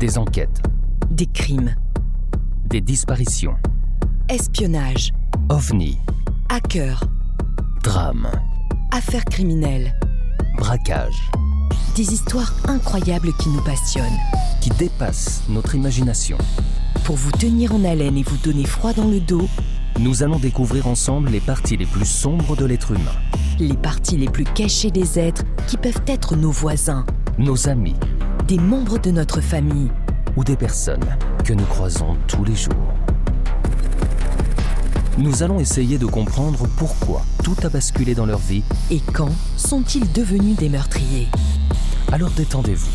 Des enquêtes, Des crimes, des disparitions, espionnage, ovnis, hackers, drames, affaires criminelles. braquages, Des histoires incroyables qui nous passionnent. qui dépassent notre imagination. Pour vous tenir en haleine et vous donner froid dans le dos, Nous allons découvrir ensemble les parties les plus sombres de l'être humain, les parties les plus cachées des êtres qui peuvent être nos voisins, nos amis. Des membres de notre famille. Ou des personnes que nous croisons tous les jours. Nous allons essayer de comprendre pourquoi tout a basculé dans leur vie, Et quand sont-ils devenus des meurtriers? Alors détendez-vous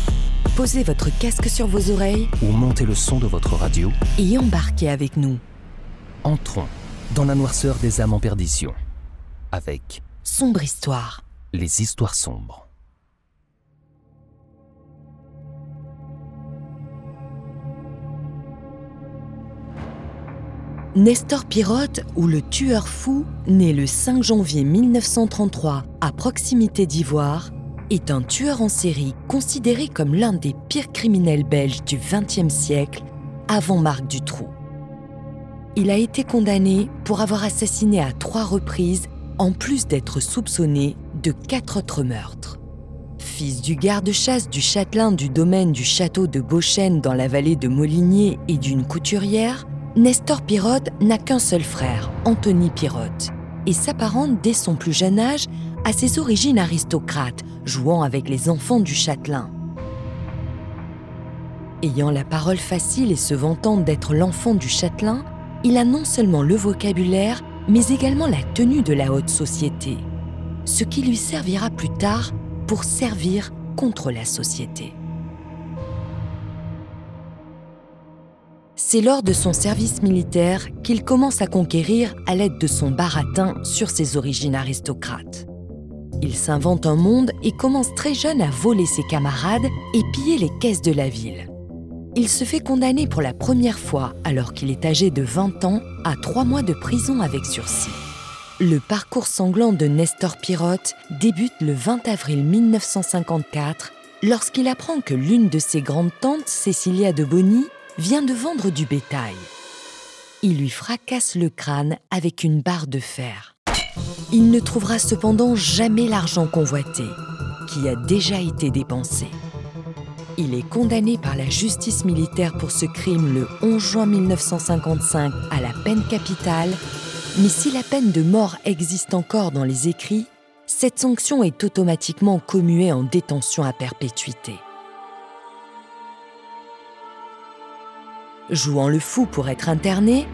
Posez votre casque sur vos oreilles ou montez le son de votre radio. et embarquez avec nous. Entrons dans la noirceur des âmes en perdition, avec Sombre histoire. les histoires sombres. Nestor Pirotte, ou le tueur fou, né le 5 janvier 1933 à proximité d'Ivoire, est un tueur en série considéré comme l'un des pires criminels belges du XXe siècle, avant Marc Dutroux. Il a été condamné pour avoir assassiné à trois reprises, en plus d'être soupçonné de quatre autres meurtres. Fils du garde-chasse du châtelain du domaine du château de Beauchêne dans la vallée de Molinier et d'une couturière, Nestor Pirotte n'a qu'un seul frère, Anthony Pirotte, et s'apparente dès son plus jeune âge à ses origines aristocrates, jouant avec les enfants du châtelain. Ayant la parole facile et se vantant d'être l'enfant du châtelain, il a non seulement le vocabulaire, mais également la tenue de la haute société, ce qui lui servira plus tard pour servir contre la société. C'est lors de son service militaire qu'il commence à conquérir à l'aide de son baratin sur ses origines aristocrates. Il s'invente un monde et commence très jeune à voler ses camarades et piller les caisses de la ville. Il se fait condamner pour la première fois alors qu'il est âgé de 20 ans à trois mois de prison avec sursis. Le parcours sanglant de Nestor Pirotte débute le 20 avril 1954 lorsqu'il apprend que l'une de ses grandes tantes, Cécilia de Bonny, vient de vendre du bétail. Il lui fracasse le crâne avec une barre de fer. Il ne trouvera cependant jamais l'argent convoité, qui a déjà été dépensé. Il est condamné par la justice militaire pour ce crime le 11 juin 1955 à la peine capitale, mais si la peine de mort existe encore dans les écrits, cette sanction est automatiquement commuée en détention à perpétuité. Jouant le fou pour être interné,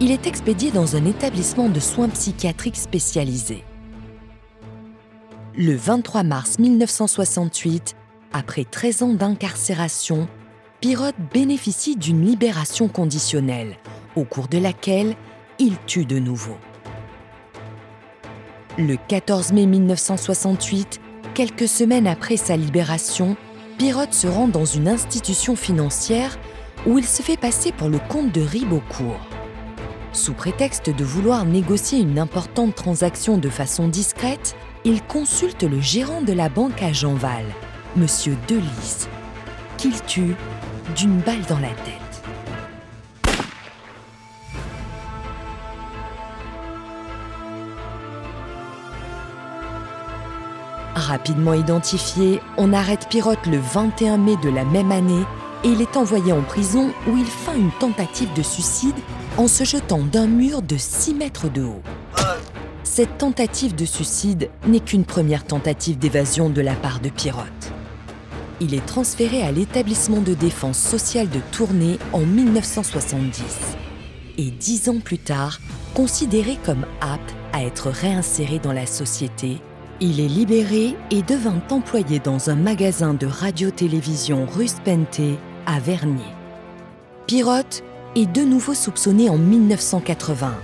il est expédié dans un établissement de soins psychiatriques spécialisés. Le 23 mars 1968, après 13 ans d'incarcération, Pirotte bénéficie d'une libération conditionnelle, au cours de laquelle il tue de nouveau. Le 14 mai 1968, quelques semaines après sa libération, Pirotte se rend dans une institution financière où il se fait passer pour le comte de Ribeaucourt. Sous prétexte de vouloir négocier une importante transaction de façon discrète, il consulte le gérant de la banque à Jeanval, M. Delis, qu'il tue d'une balle dans la tête. Rapidement identifié, on arrête Pirotte le 21 mai de la même année et il est envoyé en prison où il feint une tentative de suicide en se jetant d'un mur de 6 mètres de haut. Cette tentative de suicide n'est qu'une première tentative d'évasion de la part de Pirotte. Il est transféré à l'établissement de défense sociale de Tournai en 1970 et dix ans plus tard, considéré comme apte à être réinséré dans la société, il est libéré et devint employé dans un magasin de radio-télévision russe à. Pirotte est de nouveau soupçonné en 1980,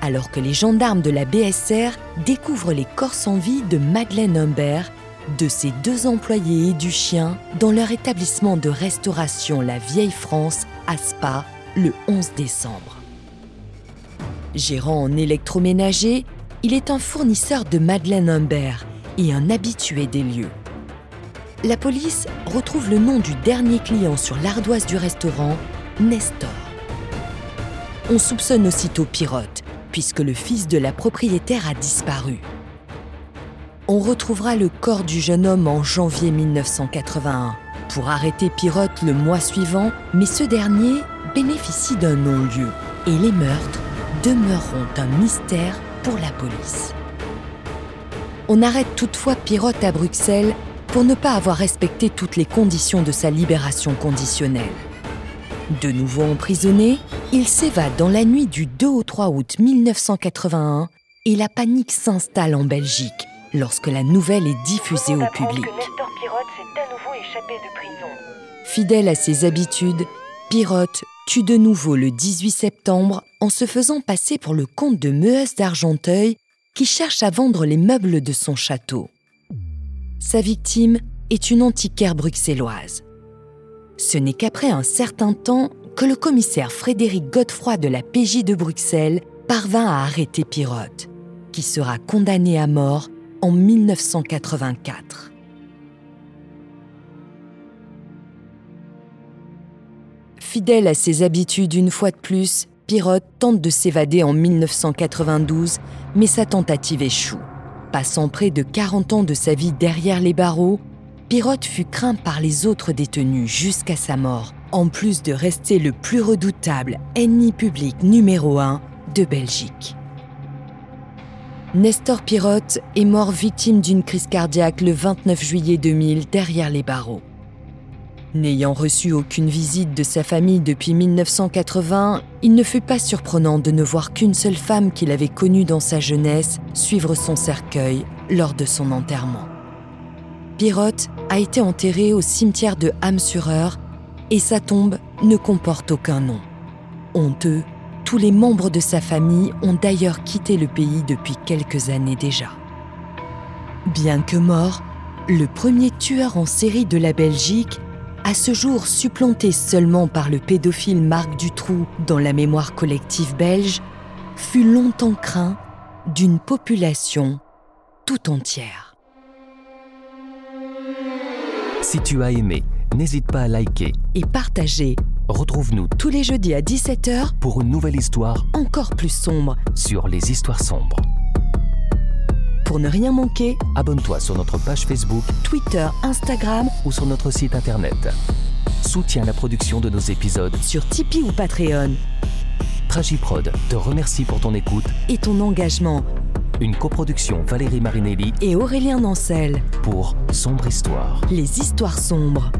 alors que les gendarmes de la BSR découvrent les corps sans vie de Madeleine Humbert, de ses deux employés et du chien dans leur établissement de restauration La Vieille France à Spa le 11 décembre. Gérant en électroménager, il est un fournisseur de Madeleine Humbert et un habitué des lieux. La police retrouve le nom du dernier client sur l'ardoise du restaurant, Nestor. On soupçonne aussitôt Pirotte, puisque le fils de la propriétaire a disparu. On retrouvera le corps du jeune homme en janvier 1981 pour arrêter Pirotte le mois suivant, mais ce dernier bénéficie d'un non-lieu et les meurtres demeureront un mystère pour la police. On arrête toutefois Pirotte à Bruxelles pour ne pas avoir respecté toutes les conditions de sa libération conditionnelle. De nouveau emprisonné, il s'évade dans la nuit du 2 au 3 août 1981 et la panique s'installe en Belgique lorsque la nouvelle est diffusée au public. Fidèle à ses habitudes, Pirotte tue de nouveau le 18 septembre en se faisant passer pour le comte de Meuse d'Argenteuil qui cherche à vendre les meubles de son château. Sa victime est une antiquaire bruxelloise. Ce n'est qu'après un certain temps que le commissaire Frédéric Godefroy de la PJ de Bruxelles parvint à arrêter Pirotte, qui sera condamné à mort en 1984. Fidèle à ses habitudes une fois de plus, Pirotte tente de s'évader en 1992, mais sa tentative échoue. Passant près de 40 ans de sa vie derrière les barreaux, Pirotte fut craint par les autres détenus jusqu'à sa mort, en plus de rester le plus redoutable ennemi public numéro un de Belgique. Nestor Pirotte est mort victime d'une crise cardiaque le 29 juillet 2000 derrière les barreaux. N'ayant reçu aucune visite de sa famille depuis 1980, il ne fut pas surprenant de ne voir qu'une seule femme qu'il avait connue dans sa jeunesse suivre son cercueil lors de son enterrement. Pirotte a été enterré au cimetière de Ham-sur-Eure et sa tombe ne comporte aucun nom. Honteux, tous les membres de sa famille ont d'ailleurs quitté le pays depuis quelques années déjà. Bien que mort, le premier tueur en série de la Belgique à ce jour supplanté seulement par le pédophile Marc Dutroux dans la mémoire collective belge, fut longtemps craint d'une population tout entière. Si tu as aimé, n'hésite pas à liker et partager. Retrouve-nous tous les jeudis à 17h pour une nouvelle histoire encore plus sombre sur les histoires sombres. Pour ne rien manquer, abonne-toi sur notre page Facebook, Twitter, Instagram ou sur notre site internet. Soutiens la production de nos épisodes sur Tipeee ou Patreon. Tragiprod te remercie pour ton écoute et ton engagement. Une coproduction Valérie Marinelli et Aurélien Nancel pour Sombre Histoire. Les histoires sombres.